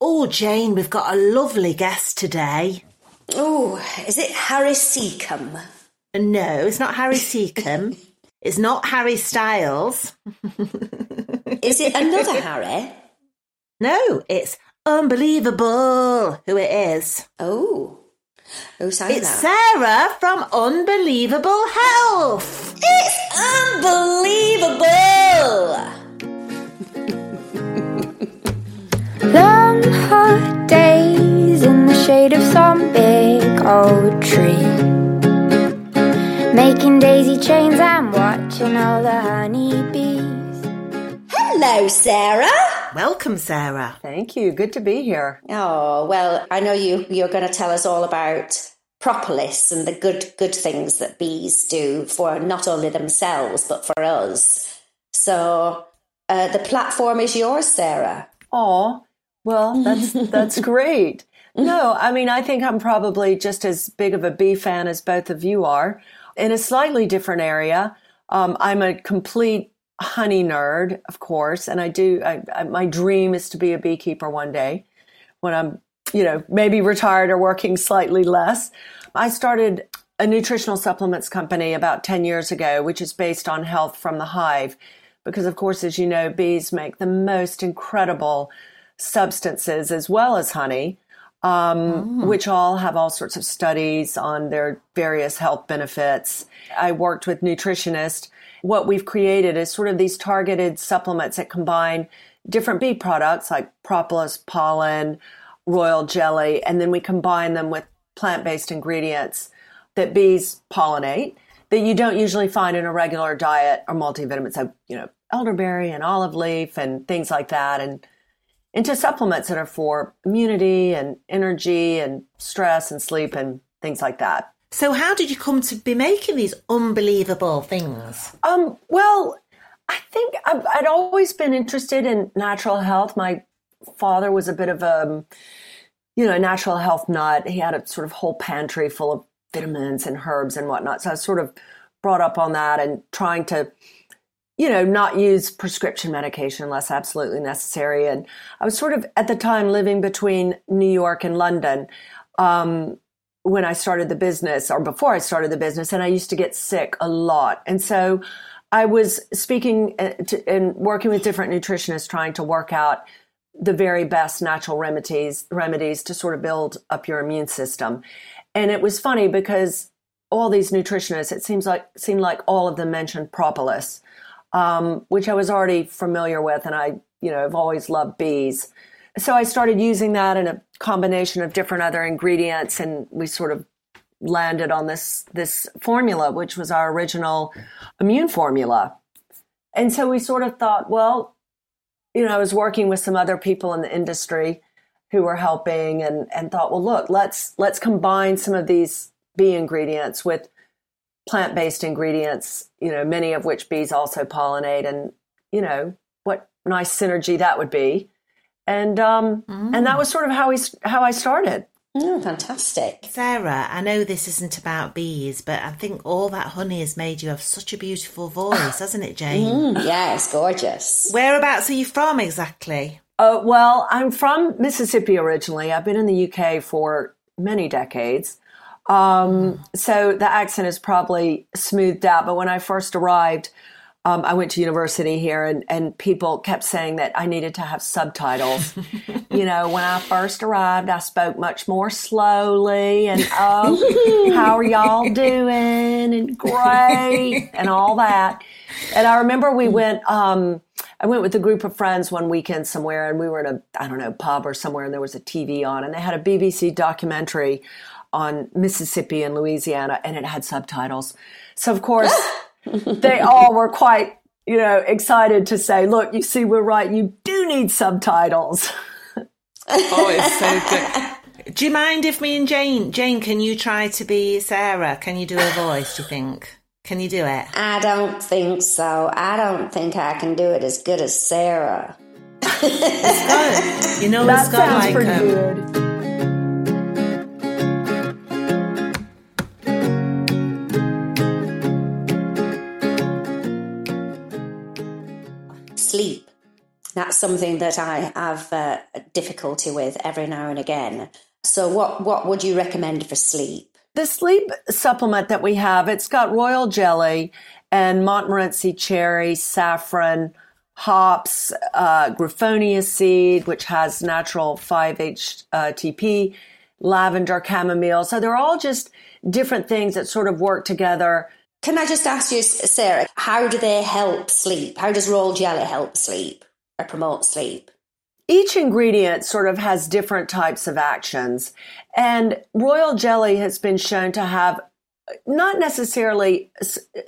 Oh, Jane, we've got a lovely guest today. Oh, is it Harry Secombe? No, it's not Harry Secombe. it's not Harry Styles. Is it another Harry? No, it's unbelievable who it is. Oh. Who sang It's that? Sarah from Unbeelievable Health. It's unbelievable! Long hot days in the shade of some big old tree. Making daisy chains and watching all the honeybees. Hello, Sarah. Welcome, Sarah. Thank you. Good to be here. Oh, well, I know you, you're going to tell us all about propolis and the good, good things that bees do for not only themselves, but for us. So uh, the platform is yours, Sarah. Oh, well, that's that's great. No, I mean, I think I'm probably just as big of a bee fan as both of you are. In a slightly different area, um, I'm a complete honey nerd, of course, and I do. I, I, my dream is to be a beekeeper one day when I'm, you know, maybe retired or working slightly less. I started a nutritional supplements company about 10 years ago, which is based on health from the hive. Because, of course, as you know, bees make the most incredible substances as well as honey, um, which all have all sorts of studies on their various health benefits. I worked with nutritionists. What we've created is sort of these targeted supplements that combine different bee products like propolis, pollen, royal jelly, and then we combine them with plant based ingredients that bees pollinate that you don't usually find in a regular diet or multivitamins. So, you know, elderberry and olive leaf and things like that. And into supplements that are for immunity and energy and stress and sleep and things like that. So, how did you come to be making these unbelievable things? Um, well, I think I've, I'd always been interested in natural health. My father was a bit of a, you know, natural health nut. He had a sort of whole pantry full of vitamins and herbs and whatnot. So I was sort of brought up on that and trying to, you know, not use prescription medication unless absolutely necessary. And I was sort of at the time living between New York and London. Um, when I started the business or before I started the business, and I used to get sick a lot. And so I was speaking uh, to, and working with different nutritionists trying to work out the very best natural remedies remedies to sort of build up your immune system. And it was funny because all these nutritionists, it seems like seemed like all of them mentioned propolis, um, which I was already familiar with, and I, you know, have always loved bees. So I started using that in a combination of different other ingredients, and we sort of landed on this this formula, which was our original immune formula. And so we sort of thought, well, you know, I was working with some other people in the industry who were helping and, and thought, well, look, let's let's combine some of these bee ingredients with plant-based ingredients, you know, many of which bees also pollinate and, you know, what nice synergy that would be. And um and that was sort of how we how I started. Oh, fantastic. Sarah, I know this isn't about bees, but I think all that honey has made you have such a beautiful voice, hasn't it, Jane? Mm, yeah, it's gorgeous. Whereabouts are you from exactly? Uh, well, I'm from Mississippi originally. I've been in the UK for many decades. Um, so the accent is probably smoothed out. But when I first arrived, um, I went to university here, and, and people kept saying that I needed to have subtitles. you know, when I first arrived, I spoke much more slowly, and oh, how are y'all doing? And great, and all that. And I remember we went. Um, I went with a group of friends one weekend somewhere, and we were in a I don't know pub or somewhere, and there was a TV on, and they had a BBC documentary on Mississippi and Louisiana, and it had subtitles. So of course, they all were quite you know, excited to say, look, you see, we're right. You do need subtitles. oh, it's so good. Do you mind if me and Jane, Jane, can you try to be Sarah? Can you do a voice, do you think? Can you do it? I don't think so. I don't think I can do it as good as Sarah. it's got, you know, that it's got sounds like pretty um, good. That's something that I have uh, difficulty with every now and again. So, what what would you recommend for sleep? The sleep supplement that we have, it's got royal jelly and Montmorency cherry, saffron, hops, uh, griffonia seed, which has natural 5-HTP, lavender, chamomile. So they're all just different things that sort of work together. Can I just ask you, Sarah, how do they help sleep? How does royal jelly help sleep promote sleep? Each ingredient sort of has different types of actions. And royal jelly has been shown to have not necessarily,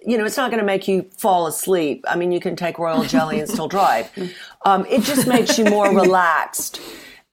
you know, it's not going to make you fall asleep. I mean, you can take royal jelly and still drive. Um, it just makes you more relaxed.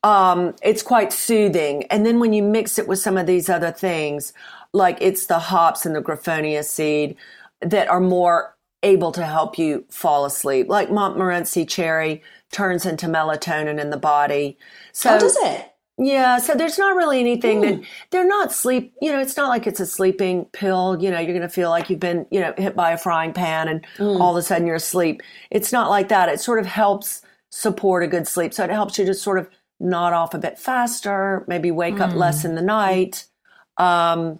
Um, it's quite soothing. And then when you mix it with some of these other things, like it's the hops and the griffonia seed that are more able to help you fall asleep, like Montmorency cherry turns into melatonin in the body. So oh, does it? Yeah, so there's not really anything mm. that they're not sleep, you know, it's not like it's a sleeping pill, you know, you're going to feel like you've been, you know, hit by a frying pan and mm. all of a sudden you're asleep. It's not like that. It sort of helps support a good sleep. So it helps you to sort of nod off a bit faster, maybe wake mm. up less in the night. Um,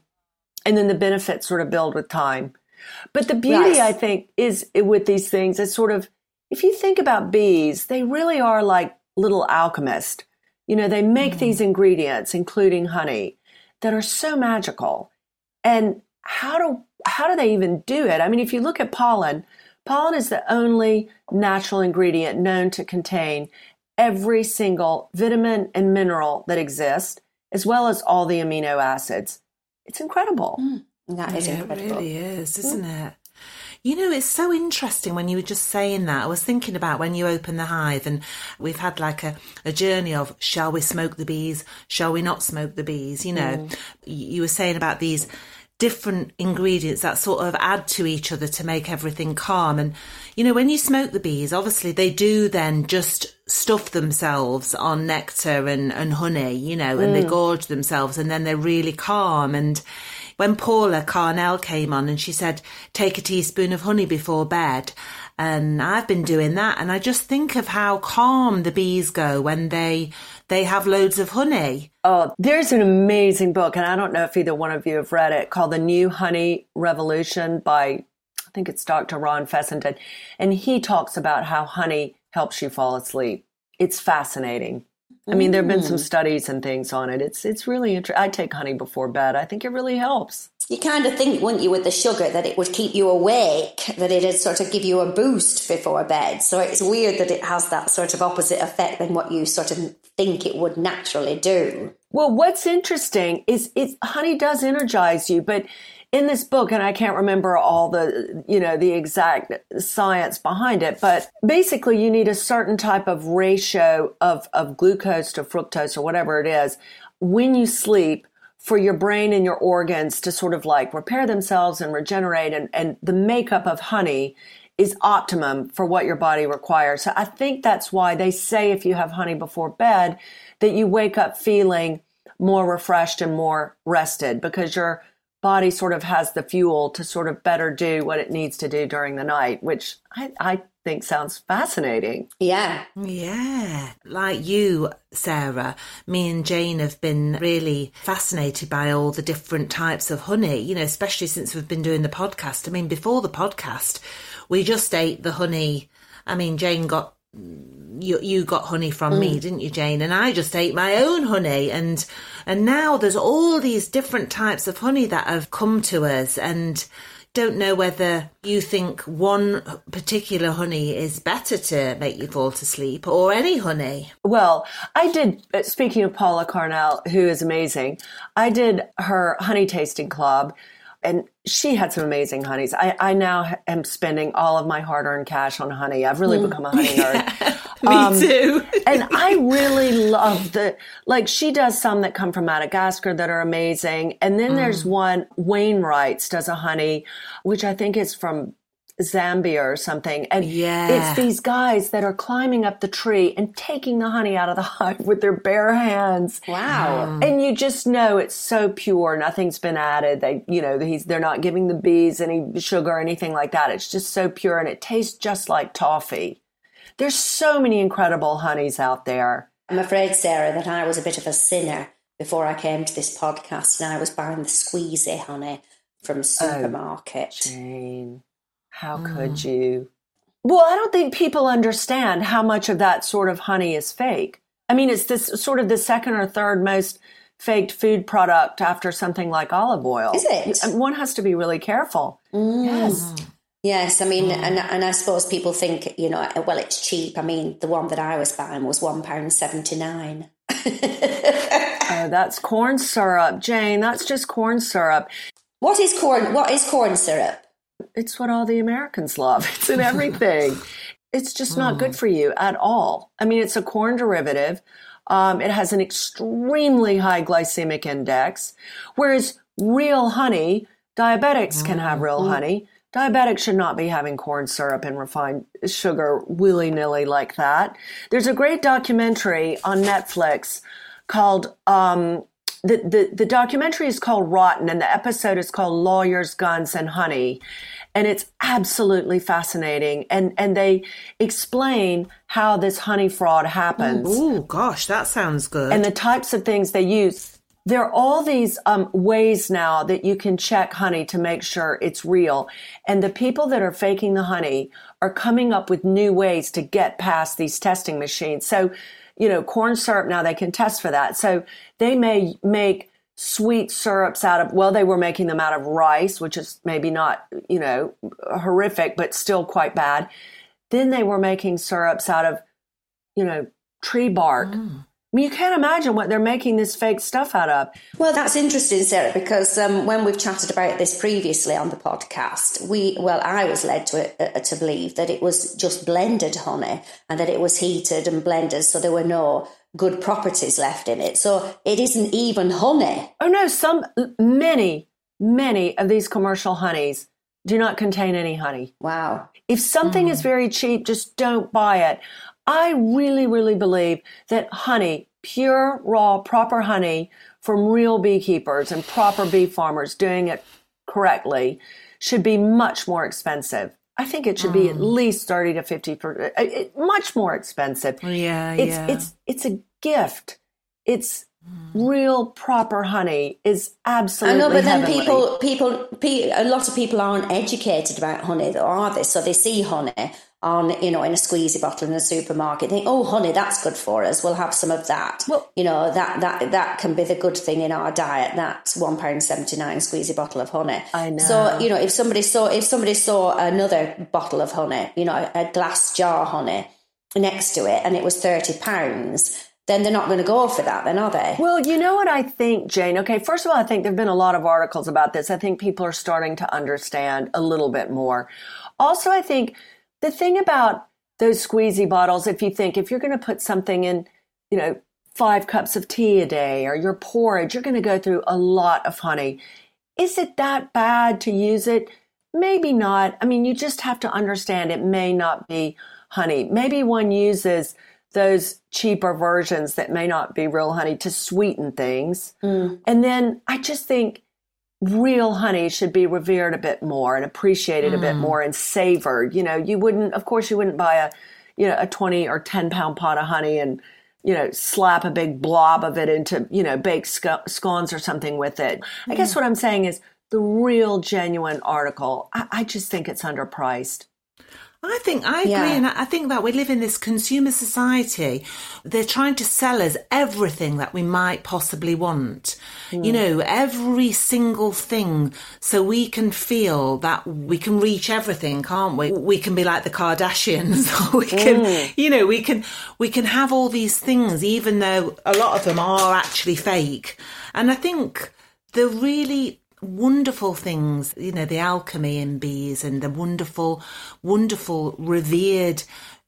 and then the benefits sort of build with time. But the beauty, yes. I think, is with these things is sort of, if you think about bees, they really are like little alchemists you know, they make mm. these ingredients, including honey, that are so magical. And how do how do they even do it? I mean, if you look at pollen, pollen is the only natural ingredient known to contain every single vitamin and mineral that exists, as well as all the amino acids. It's incredible. Mm, that is yeah, incredible. It really is, isn't mm. it? You know, it's so interesting when you were just saying that. I was thinking about when you open the hive and we've had like a, a journey of shall we smoke the bees? Shall we not smoke the bees? You know, mm. you were saying about these different ingredients that sort of add to each other to make everything calm. And, you know, when you smoke the bees, obviously they do then just stuff themselves on nectar and, and honey, you know, and mm. they gorge themselves and then they're really calm. And, when Paula Carnell came on and she said, take a teaspoon of honey before bed. And I've been doing that. And I just think of how calm the bees go when they, they have loads of honey. Oh, there's an amazing book. And I don't know if either one of you have read it called The New Honey Revolution by, I think it's Dr. Ron Fessenden. And he talks about how honey helps you fall asleep. It's fascinating. I mean, there have been some mm. studies and things on it. It's it's really interesting. I take honey before bed. I think it really helps. You kind of think, wouldn't you, with the sugar, that it would keep you awake, that it'd sort of give you a boost before bed. So it's weird that it has that sort of opposite effect than what you sort of think it would naturally do. Well, what's interesting is it honey does energize you, but in this book, and I can't remember all the, you know, the exact science behind it, but basically you need a certain type of ratio of, of glucose to fructose or whatever it is when you sleep for your brain and your organs to sort of like repair themselves and regenerate. And, and the makeup of honey is optimum for what your body requires. So I think that's why they say if you have honey before bed, that you wake up feeling more refreshed and more rested because you're body sort of has the fuel to sort of better do what it needs to do during the night, which I, I think sounds fascinating. Yeah. Yeah. Like you, Sarah, me and Jane have been really fascinated by all the different types of honey, you know, especially since we've been doing the podcast. I mean, before the podcast, we just ate the honey. I mean, Jane got you you got honey from mm. me, didn't you, Jane? And I just ate my own honey, and and now there's all these different types of honey that have come to us, and don't know whether you think one particular honey is better to make you fall to sleep or any honey. Well, I did, uh, speaking of Paula Carnell, who is amazing, I did her honey tasting club and she had some amazing honeys. I, I now am spending all of my hard earned cash on honey. I've really become a honey nerd. Me Um, too. and I really love the like she does some that come from Madagascar that are amazing. And then there's one Wainwright's does a honey, which I think is from Zambia or something. And Yeah. it's these guys that are climbing up the tree and taking the honey out of the hive with their bare hands. Wow. And you just know it's so pure. Nothing's been added. They, you know, he's, they're not giving the bees any sugar or anything like that. It's just so pure and it tastes just like toffee. There's so many incredible honeys out there. I'm afraid, Sarah, that I was a bit of a sinner before I came to this podcast and I was buying the squeezy honey from oh, supermarket. Jane, how could mm. you? Well, I don't think people understand how much of that sort of honey is fake. I mean, it's this sort of the second or third most faked food product after something like olive oil. Is it? One has to be really careful. Mm. Yes. Yes, I mean, and and I suppose people think, you know, well, it's cheap. I mean, the one that I was buying was one pound seventy nine. Oh, that's corn syrup, Jane. That's just corn syrup. What is corn? What is corn syrup? It's what all the Americans love. It's in everything. it's just not good for you at all. I mean, it's a corn derivative. Um, it has an extremely high glycemic index, whereas real honey, diabetics can have real honey. Diabetics should not be having corn syrup and refined sugar willy nilly like that. There's a great documentary on Netflix called um, the, the the documentary is called Rotten, and the episode is called Lawyers, Guns, and Honey, and it's absolutely fascinating. And and they explain how this honey fraud happens Oh gosh, that sounds good. and the types of things they use. There are all these um, ways now that you can check honey to make sure it's real. And the people that are faking the honey are coming up with new ways to get past these testing machines. So, you know, corn syrup now they can test for that. So they may make sweet syrups out of, well, they were making them out of rice, which is maybe not, you know, horrific, but still quite bad. Then they were making syrups out of, you know, tree bark. Mm. I mean, you can't imagine what they're making this fake stuff out of. Well, that's interesting, Sarah, because um, when we've chatted about this previously on the podcast, we well, I was led to uh, to believe that it was just blended honey and that it was heated and blended, so there were no good properties left in it. So it isn't even honey. Oh no, some many, many of these commercial honeys do not contain any honey. Wow. If something is very cheap, just don't buy it. I really, really believe that honey, pure, raw, proper honey from real beekeepers and proper bee farmers doing it correctly should be much more expensive. I think it should be at mm. least 30 to 50 per, uh, uh it, much more expensive. yeah, It's yeah. it's it's a gift. It's mm. real proper honey is absolutely. I know, but then heavenly. people, people, pe- a lot of people aren't educated about honey, though, are they? So they see honey on, you know, in a squeezy bottle in a supermarket. Think, oh, honey, that's good for us. We'll have some of that. Well- you know, that that that can be the good thing in our diet. That's one pound seventy nine squeezy bottle of honey. I know. So you know, if somebody saw if somebody saw another bottle of honey, you know, a glass jar honey next to it, and it was thirty pounds. Then they're not going to go for that, then are they? Well, you know what I think, Jane? Okay, first of all, I think there have been a lot of articles about this. I think people are starting to understand a little bit more. Also, I think the thing about those squeezy bottles, if you think if you're going to put something in, you know, five cups of tea a day or your porridge, you're going to go through a lot of honey. Is it that bad to use it? Maybe not. I mean, you just have to understand it may not be honey. Maybe one uses those cheaper versions that may not be real honey to sweeten things. Hmm. And then I just think real honey should be revered a bit more and appreciated a bit mm. more and savored. You know, you wouldn't, of course, you wouldn't buy a, you know, a 20 or 10 pound pot of honey and, you know, slap a big blob of it into, you know, baked sc- scones or something with it. I guess mm. what I'm saying is the real genuine article, I, I just think it's underpriced. I think I agree, Yeah. and I think that we live in this consumer society. They're trying to sell us everything that we might possibly want. You know, every single thing, so we can feel that we can reach everything, can't we? We can be like the Kardashians. we can, mm. you know, we can we can have all these things, even though a lot of them are actually fake. And I think the really wonderful things, you know, the alchemy in bees and the wonderful, wonderful, revered,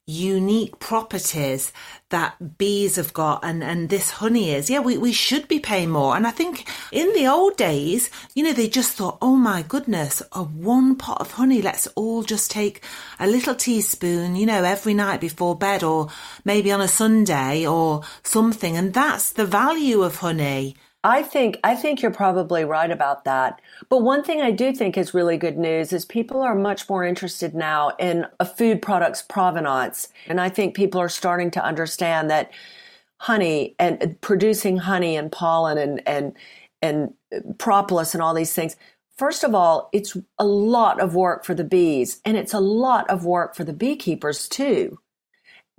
unique properties that bees have got and, and this honey is. Yeah, we, we should be paying more. And I think in the old days, you know, they just thought, oh my goodness, a one pot of honey, let's all just take a little teaspoon, you know, every night before bed or maybe on a Sunday or something. And that's the value of honey. I think I think you're probably right about that. But one thing I do think is really good news is people are much more interested now in a food product's provenance, and I think people are starting to understand that honey and producing honey and pollen and and and propolis and all these things. First of all, it's a lot of work for the bees, and it's a lot of work for the beekeepers too.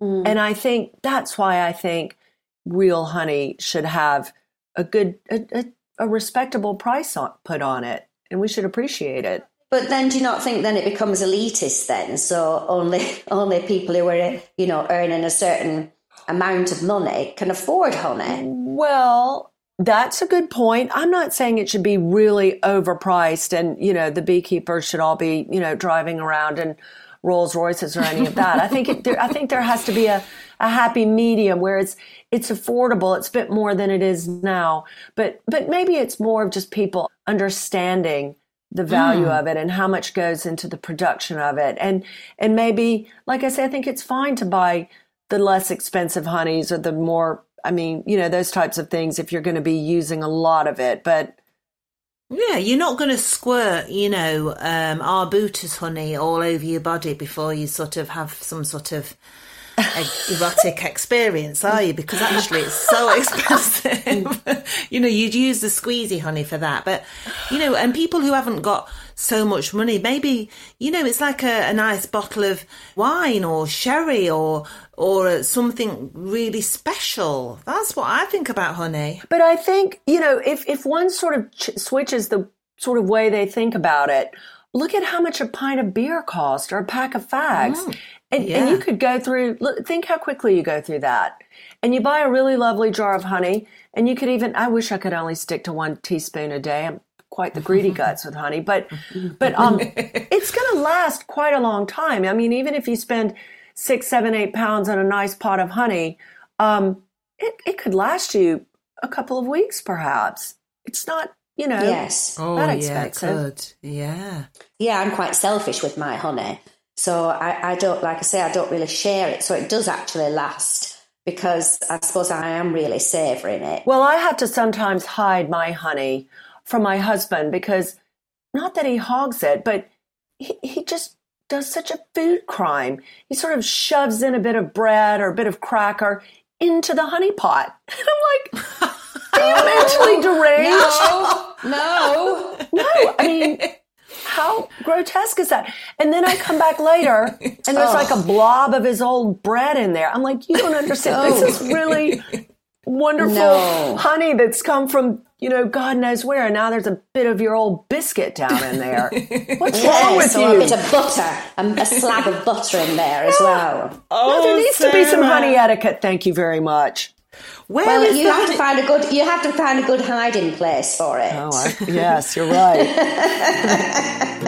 Mm. And I think that's why I think real honey should have a good, a, a, a respectable price on, put on it, and we should appreciate it. But then, do you not think then it becomes elitist? Then, so only only people who are you know earning a certain amount of money can afford honey. Well, that's a good point. I'm not saying it should be really overpriced, and you know the beekeepers should all be you know driving around in Rolls Royces or any of that. I think it, there, I think there has to be a a happy medium where it's it's affordable. It's a bit more than it is now, but but maybe it's more of just people understanding the value mm. of it and how much goes into the production of it, and and maybe like I say, I think it's fine to buy the less expensive honeys or the more. I mean, you know, those types of things if you're going to be using a lot of it, but. Yeah, you're not going to squirt, you know, um, arbutus honey all over your body before you sort of have some sort of erotic experience, are you? Because actually it's so expensive. you know, you'd use the squeezy honey for that. But, you know, and people who haven't got so much money, maybe, you know, it's like a, a nice bottle of wine or sherry or, or something really special. That's what I think about honey. But I think, you know, if, if one sort of ch- switches the sort of way they think about it, look at how much a pint of beer cost or a pack of fags. Mm. And, yeah. and you could go through, look, think how quickly you go through that. And you buy a really lovely jar of honey, and you could even, I wish I could only stick to one teaspoon a day. I'm quite the greedy guts with honey, but, but, um, it's going to last quite a long time. I mean, even if you spend six, seven, eight pounds on a nice pot of honey, um, it, it could last you a couple of weeks, perhaps. It's not, you know, yes. Oh, that expensive. Yeah, yeah. Yeah, I'm quite selfish with my honey. So I, I don't, like I say, I don't really share it. So it does actually last because I suppose I am really savouring it. Well, I have to sometimes hide my honey from my husband because not that he hogs it, but he, he just does such a food crime. He sort of shoves in a bit of bread or a bit of cracker into the honey pot. And I'm like, are you mentally deranged? No, no. No, I mean, how grotesque is that? And then I come back later and there's oh. like a blob of his old bread in there. I'm like, you don't understand. This is really wonderful no. honey that's come from, you know, God knows where. And now there's a bit of your old biscuit down in there. What's yes, wrong with you? A bit of butter, a, a slag of butter in there as well. Oh, no, there needs Sarah. to be some honey etiquette. Thank you very much. Where well, you have to find a good you have to find a good hiding place for it. Oh, I, yes, you're right.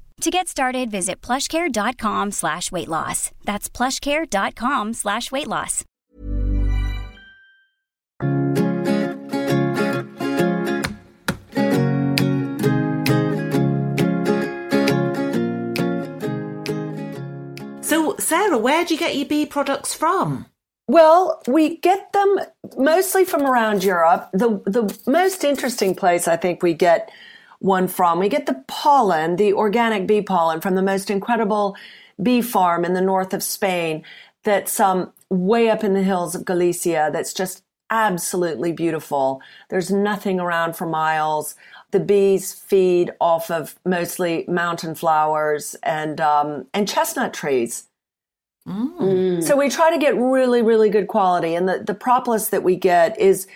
To get started, visit plushcare.com slash weight loss. That's plushcare.com slash weight loss. So, Sarah, where do you get your bee products from? Well, we get them mostly from around Europe. The the most interesting place I think we get one from, we get the pollen, the organic bee pollen from the most incredible bee farm in the north of Spain that's um, way up in the hills of Galicia that's just absolutely beautiful. There's nothing around for miles. The bees feed off of mostly mountain flowers and um, and chestnut trees. Mm. So we try to get really, really good quality. And the, the propolis that we get is,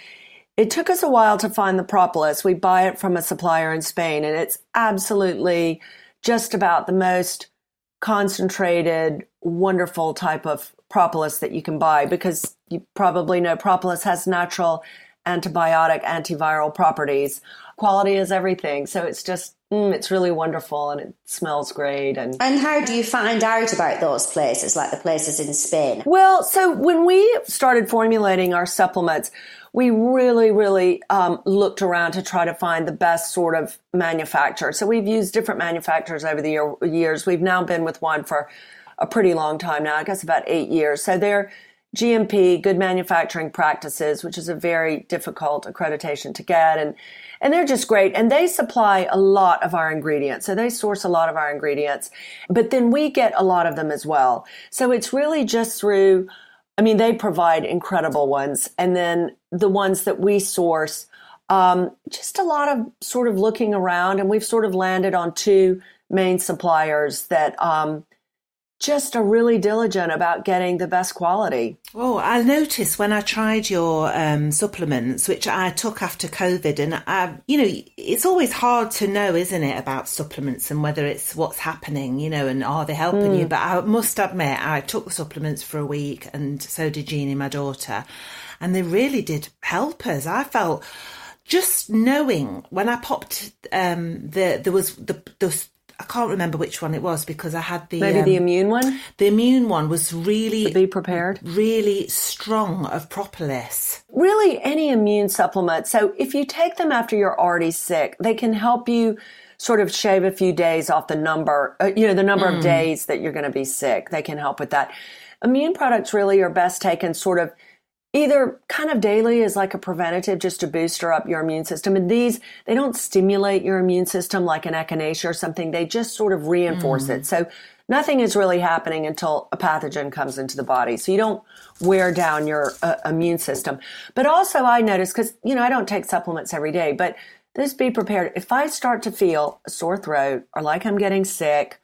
it took us a while to find the propolis. We buy it from a supplier in Spain, and it's absolutely just about the most concentrated, wonderful type of propolis that you can buy because you probably know propolis has natural antibiotic, antiviral properties. Quality is everything. So it's just, mm, it's really wonderful and it smells great. And, and how do you find out about those places, like the places in Spain? Well, so when we started formulating our supplements, we really, really um, looked around to try to find the best sort of manufacturer. So we've used different manufacturers over the year, years. We've now been with one for a pretty long time now, I guess about eight years. So they're GMP, good manufacturing practices, which is a very difficult accreditation to get. And, and they're just great. And they supply a lot of our ingredients. So they source a lot of our ingredients, but then we get a lot of them as well. So it's really just through, I mean, they provide incredible ones. And then the ones that we source, um, just a lot of sort of looking around. And we've sort of landed on two main suppliers that, um, just are really diligent about getting the best quality. Oh, I noticed when I tried your um, supplements, which I took after COVID, and I, you know, it's always hard to know, isn't it, about supplements and whether it's what's happening, you know, and are they helping mm. you? But I must admit, I took the supplements for a week, and so did Jeannie, my daughter, and they really did help us. I felt just knowing when I popped um, the there was the the I can't remember which one it was because I had the maybe um, the immune one. The immune one was really be prepared, really strong of propolis. Really, any immune supplement. So if you take them after you're already sick, they can help you sort of shave a few days off the number, uh, you know, the number mm. of days that you're going to be sick. They can help with that. Immune products really are best taken sort of either kind of daily as like a preventative just to booster up your immune system. And these, they don't stimulate your immune system like an echinacea or something. They just sort of reinforce mm. it. So nothing is really happening until a pathogen comes into the body. So you don't wear down your uh, immune system. But also I notice, cause you know, I don't take supplements every day, but just be prepared. If I start to feel a sore throat or like I'm getting sick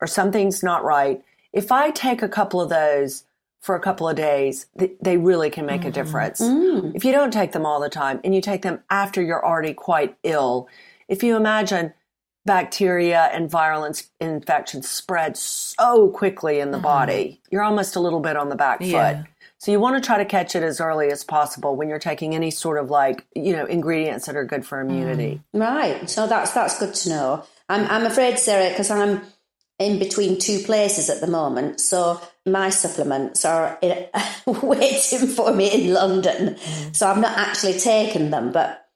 or something's not right, if I take a couple of those, for a couple of days, they really can make mm-hmm. a difference. Mm. If you don't take them all the time and you take them after you're already quite ill, if you imagine bacteria and viral in- infections spread so quickly in the mm-hmm. body, you're almost a little bit on the back yeah. foot. So you want to try to catch it as early as possible when you're taking any sort of like, you know, ingredients that are good for immunity. Mm. Right. So that's that's good to know. I'm I'm afraid, Sarah, because I'm in between two places at the moment. So my supplements are in, waiting for me in London. Mm. So I've not actually taken them, but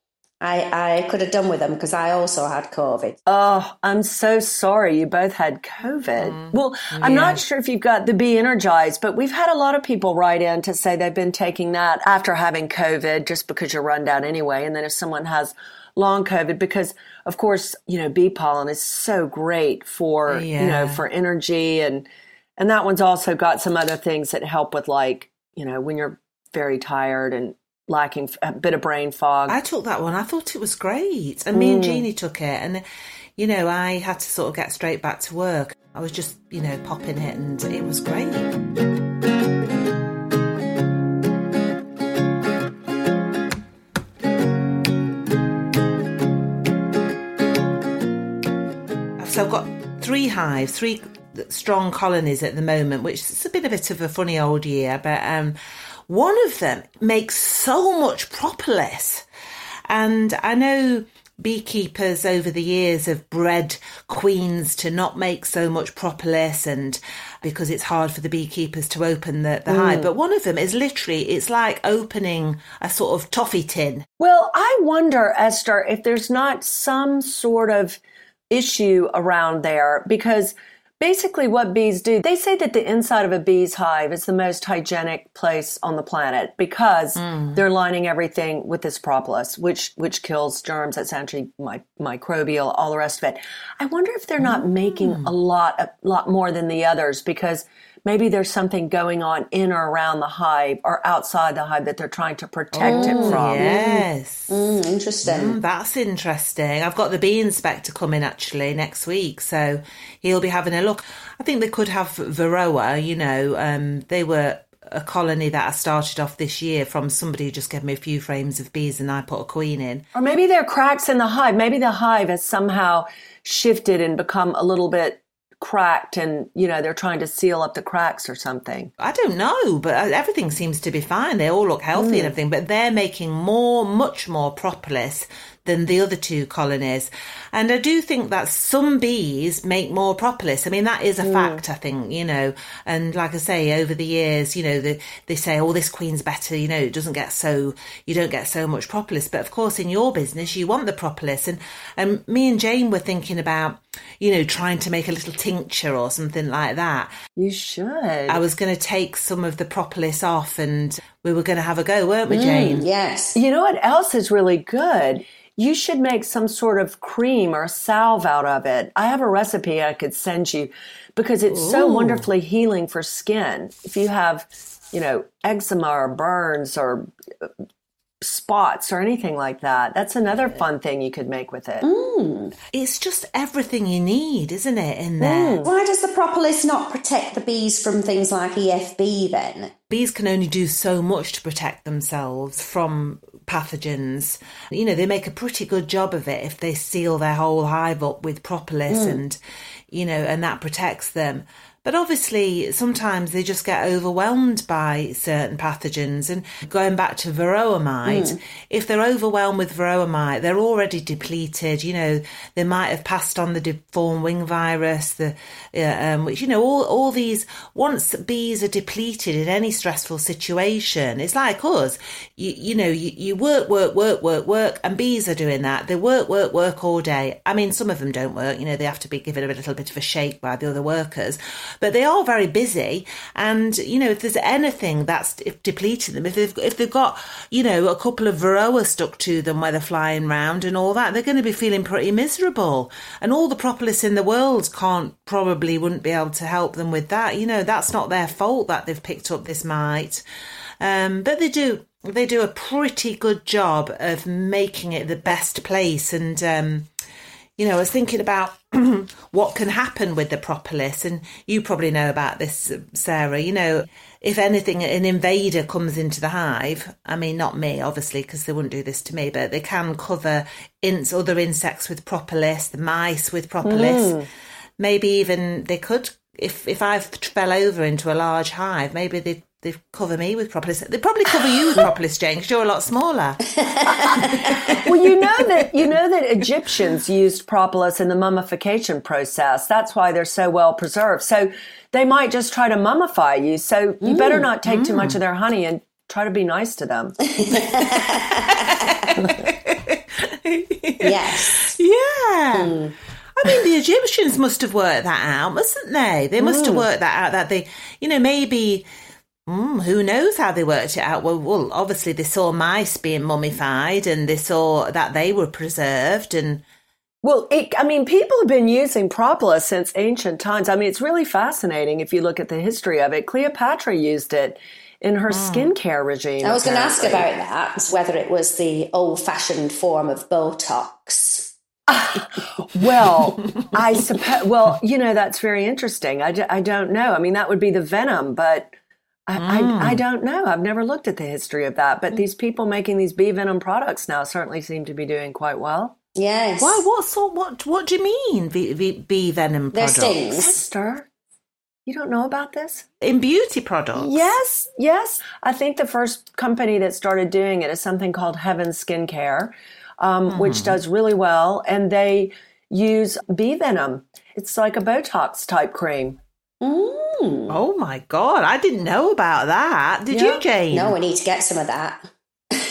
I, I could have done with them because I also had COVID. Oh, I'm so sorry. You both had COVID. Mm. Well, I'm not sure if you've got the Bee Energized, but we've had a lot of people write in to say they've been taking that after having COVID just because you're run down anyway. And then if someone has long COVID because of course, you know, bee pollen is so great for, yeah. you know, for energy and and that one's also got some other things that help with like, you know, when you're very tired and lacking a bit of brain fog. I took that one. I thought it was great. And me and mm. Jeannie took it and you know, I had to sort of get straight back to work. I was just, you know, popping it and it was great. Hives, three strong colonies at the moment, which is a bit a bit of a funny old year, but um, one of them makes so much propolis. And I know beekeepers over the years have bred queens to not make so much propolis and because it's hard for the beekeepers to open the, the mm. hive. But one of them is literally, it's like opening a sort of toffee tin. Well, I wonder, Esther, if there's not some sort of issue around there because basically what bees do they say that the inside of a bee's hive is the most hygienic place on the planet because Mm. they're lining everything with this propolis which which kills germs that's actually mi- microbial all the rest of it i wonder if they're not making Mm. a lot a lot more than the others because maybe there's something going on in or around the hive or outside the hive that they're trying to protect it Oh, from yes. Mm, interesting. Mm, that's interesting. I've got the bee inspector coming actually next week, so he'll be having a look. I think they could have Varroa, you know, um, they were a colony that I started off this year from somebody who just gave me a few frames of bees and I put a queen in. Or maybe there are cracks in the hive. Maybe the hive has somehow shifted and become a little bit cracked and, you know, they're trying to seal up the cracks or something. I don't know, but uh, everything seems to be fine. They all look healthy and everything, but they're making more, much more propolis than the other two colonies. And I do think that some bees make more propolis. I mean, that is a mm. fact, I think, you know. And like I say, over the years, you know, the, they say, oh, this queen's better, you know, it doesn't get so, you don't get so much propolis. But of course, in your business, you want the propolis. And, and me and Jane were thinking about, you know, trying to make a little tincture or something like that. You should. I was going to take some of the propolis off and we were going to have a go, weren't we, Jane? Yes. You know what else is really good? You should make some sort of cream or salve out of it. I have a recipe I could send you because it's so wonderfully healing for skin. If you have, you know, eczema or burns or uh, spots or anything like that, that's another fun thing you could make with it. Mm. It's just everything you need, isn't it, in mm. there? Why does the propolis not protect the bees from things like EFB then? Bees can only do so much to protect themselves from pathogens. You know, they make a pretty good job of it if they seal their whole hive up with propolis mm. and, you know, and that protects them. But obviously, sometimes they just get overwhelmed by certain pathogens. And going back to varroa mite, if they're overwhelmed with varroa mite, they're already depleted. You know, they might have passed on the deformed wing virus, the uh, um, which you know, all all these. Once bees are depleted in any stressful situation, it's like us. You you know, you, you work, work, work, work, work, and bees are doing that. They work, work, work all day. I mean, some of them don't work. You know, they have to be given a little bit of a shake by the other workers but they are very busy. And you know, if there's anything that's de- depleting them, if they've if they've got you know a couple of varroa stuck to them where they're flying round and all that, they're going to be feeling pretty miserable. And all the propolis in the world can't probably wouldn't be able to help them with that. You know, that's not their fault that they've picked up this mite. Um, but they do they do a pretty good job of making it the best place and um, you know, I was thinking about what can happen with the propolis, and you probably know about this, Sarah. You know, if anything, an invader comes into the hive. I mean, not me, obviously, because they wouldn't do this to me, but they can cover in, other insects with propolis, the mice with propolis. Mm. Maybe even they could, if if I fell over into a large hive, maybe they they cover me with propolis. They probably cover you with propolis, Jane, because you're a lot smaller. well, you know that you know that Egyptians used propolis in the mummification process. That's why they're so well preserved. So they might just try to mummify you. So you better mm, not take too much of mm. their honey and try to be nice to them. Yes. Yeah. Hmm. I mean, the Egyptians must have worked that out, mustn't they? They must have hmm. worked that out. That they, you know, maybe. Mm, who knows how they worked it out? Well, well, obviously they saw mice being mummified, and they saw that they were preserved, and Well, it, I mean, people have been using propolis since ancient times. I mean, it's really fascinating if you look at the history of it. Cleopatra used it in her skincare regime. I was going to ask about that, whether it was the old fashioned form of Botox. Well, I suppose. Well, you know, that's very interesting. I, d- I don't know. I mean, that would be the venom, but I, I, I mm. don't know. I've never looked at the history of that. But mm. these people making these bee venom products now certainly seem to be doing quite well. Yes. why? What sort? What? What do you mean? Bee, bee, bee venom Their products stings. Esther, you don't know about this? in beauty products? Yes, yes. I think the first company that started doing it is something called Heaven Skincare, um, which hmm. does really well. And they use bee venom. It's like a Botox type cream. Mm. Oh my god, I didn't know about that. Did Yeah. you, Jane? No, we need to get some of that.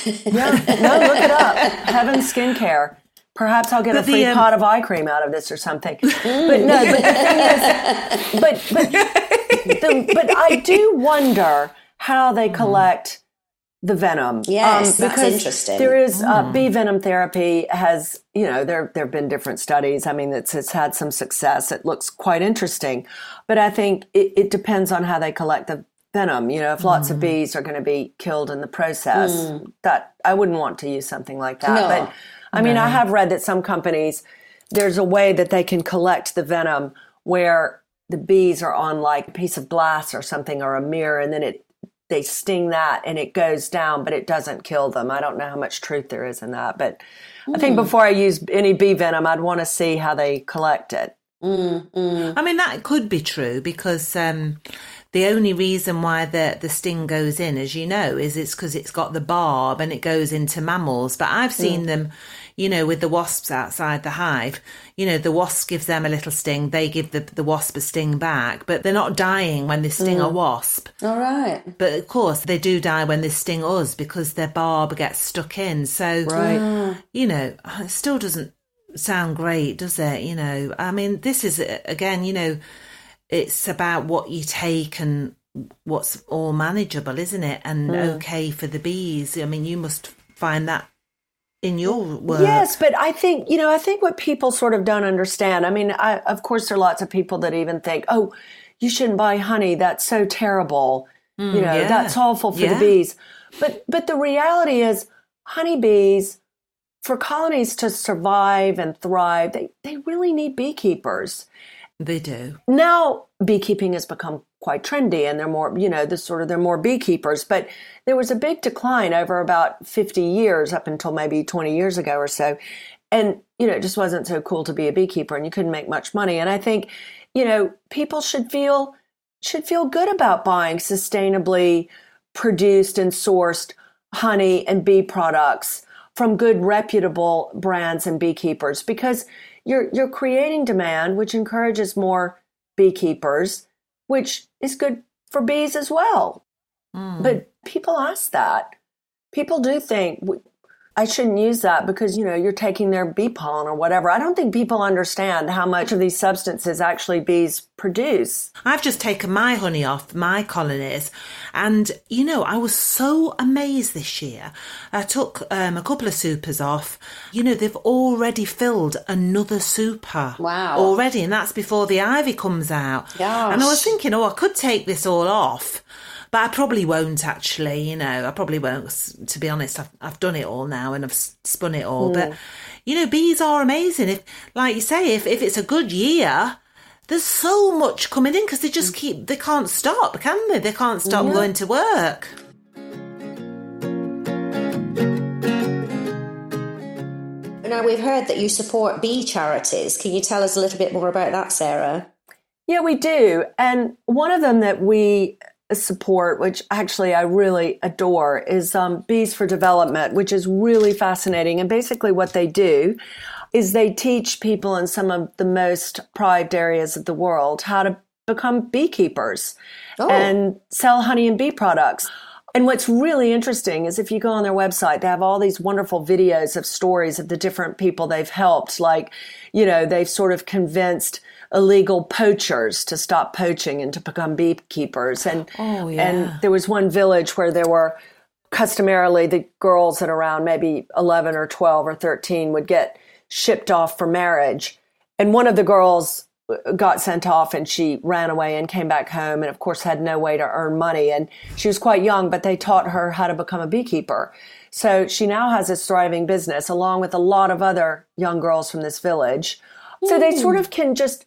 Yeah, no, look it up. Heaven Skincare. Perhaps I'll get But a free the, um, pot of eye cream out of this or something. but no, but the thing is, but but the, but I do wonder how they collect the venom. Um, Yes, that's because interesting. There is uh, bee venom therapy has you know there there have been different studies. I mean, it's it's had some success. It looks quite interesting, but I think it, it depends on how they collect the venom. You know, if lots of bees are going to be killed in the process, that I wouldn't want to use something like that. No. But I mean, I have read that some companies there's a way that they can collect the venom where the bees are on like a piece of glass or something or a mirror, and then it they sting that and it goes down, but it doesn't kill them. I don't know how much truth there is in that, but I think hmm. before I use any bee venom, I'd want to see how they collect it. Mm, mm. I mean, that could be true because um, the only reason why the, the sting goes in, as you know, is it's because it's got the barb and it goes into mammals. But I've hmm. seen them, you know, with the wasps outside the hive. You know, the wasp gives them a little sting, they give the, the wasp a sting back, but they're not dying when they sting mm. a wasp. All right. But of course, they do die when they sting us because their barb gets stuck in. So, Right. you know, it still doesn't sound great, does it? You know, I mean, this is again, you know, it's about what you take and what's all manageable, isn't it? And mm. okay for the bees. I mean, you must find that in your work. Yes, but I think, you know, I think what people sort of don't understand. I mean, I, of course, there are lots of people that even think, oh, you shouldn't buy honey. That's so terrible. Mm, you know, yeah. that's awful for Yeah. the bees. But but the reality is, honeybees, for colonies to survive and thrive, they, they really need beekeepers. They do. now beekeeping has become quite trendy and they're more you know this sort of they're more beekeepers but there was a big decline over about 50 years up until maybe 20 years ago or so. And you know it just wasn't so cool to be a beekeeper and you couldn't make much money. And i think you know people should feel should feel good about buying sustainably produced and sourced honey and bee products from good reputable brands and beekeepers because you're you're creating demand which encourages more beekeepers which is good for bees as well. Hmm. But people ask that. People do think "W- I shouldn't use that because you know you're taking their bee pollen or whatever. I don't think people understand how much of these substances actually bees produce. I've just taken my honey off my colonies, and you know, I was so amazed this year. I took um, a couple of supers off. You know, they've already filled another super. Wow. Already, and that's before the ivy comes out. Gosh. And I was thinking, oh, I could take this all off. But I probably won't actually, you know, I probably won't. To be honest, I've, I've done it all now and I've spun it all. But, mm. you know, bees are amazing. If, like you say, if, if it's a good year, there's so much coming in because they just mm. keep, they can't stop, can they? They can't stop going to work. Now, we've heard that you support bee charities. Can you tell us a little bit more about that, Sarah? Yeah, we do. And one of them that we support, which actually I really adore, is um, Bees for Development, which is really fascinating. And basically, what they do is they teach people in some of the most deprived areas of the world how to become beekeepers and sell honey and bee products. And what's really interesting is if you go on their website, they have all these wonderful videos of stories of the different people they've helped. Like, you know, they've sort of convinced illegal poachers to stop poaching and to become beekeepers. And, Oh, yeah. and there was one village where there were customarily the girls at around maybe 11 or 12 or 13 would get shipped off for marriage. And one of the girls uh, got sent off and she ran away and came back home and of course had no way to earn money and she was quite young but they taught her how to become a beekeeper so she now has this thriving business along with a lot of other young girls from this village so they sort of can just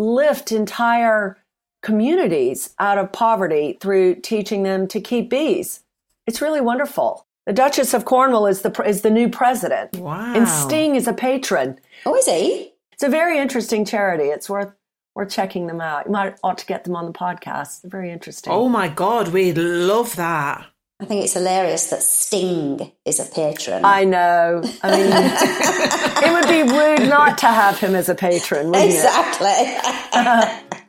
lift entire communities out of poverty through teaching them to keep bees it's really wonderful the duchess of cornwall is the is the new president Wow. and sting is a patron Oh, is he? it's a very interesting charity. It's worth worth checking them out. You might ought to get them on the podcast. They're very interesting. Oh my God, we'd love that. I think it's hilarious that Sting is a patron. I know. I mean, it would be rude not to have him as a patron, wouldn't it? exactly.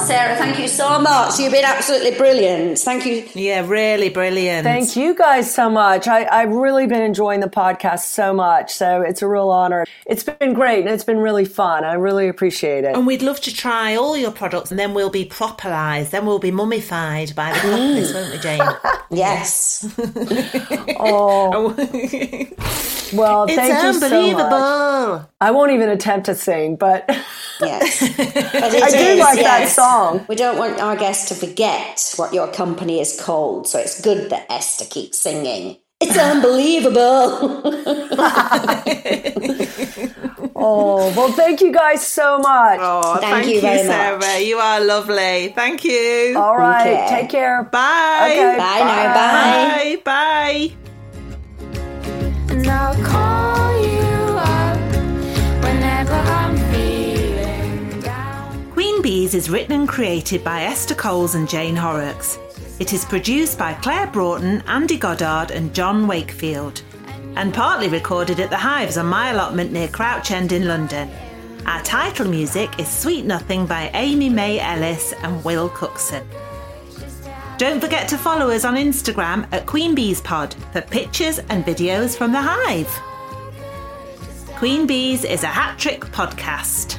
Oh, Sarah, thank you so much. You've been absolutely brilliant. Thank you. Yeah, really brilliant. Thank you guys so much. I, I've really been enjoying the podcast so much. So it's a real honor. It's been great and it's been really fun. I really appreciate it. And we'd love to try all your products and then we'll be properized. Then we'll be mummified by the propolis, won't we, Jane? Yes. Oh. oh, well, it's thank you so unbelievable. much. I won't even attempt to sing, but Yes. But it I do is, like that song. We don't want our guests to forget what your company is called, so it's good that Esther keeps singing. It's unbelievable. oh, well, thank you guys so much. Oh, Thank thank, you you, very Sarah. much. You are lovely. Thank you. All right, Okay. take care. Bye. Okay, Bye now, bye. Bye. Bye. Queen is written and created by Esther Coles and Jane Horrocks. It is produced by Claire Broughton, Andy Goddard, and John Wakefield, and partly recorded at the Hives on my allotment near Crouch End in London. Our title music is Sweet Nothing by Amy May Ellis and Will Cookson. Don't forget to follow us on Instagram at Queen Bees Pod for pictures and videos from the Hive. Queen Bees is a hat trick podcast.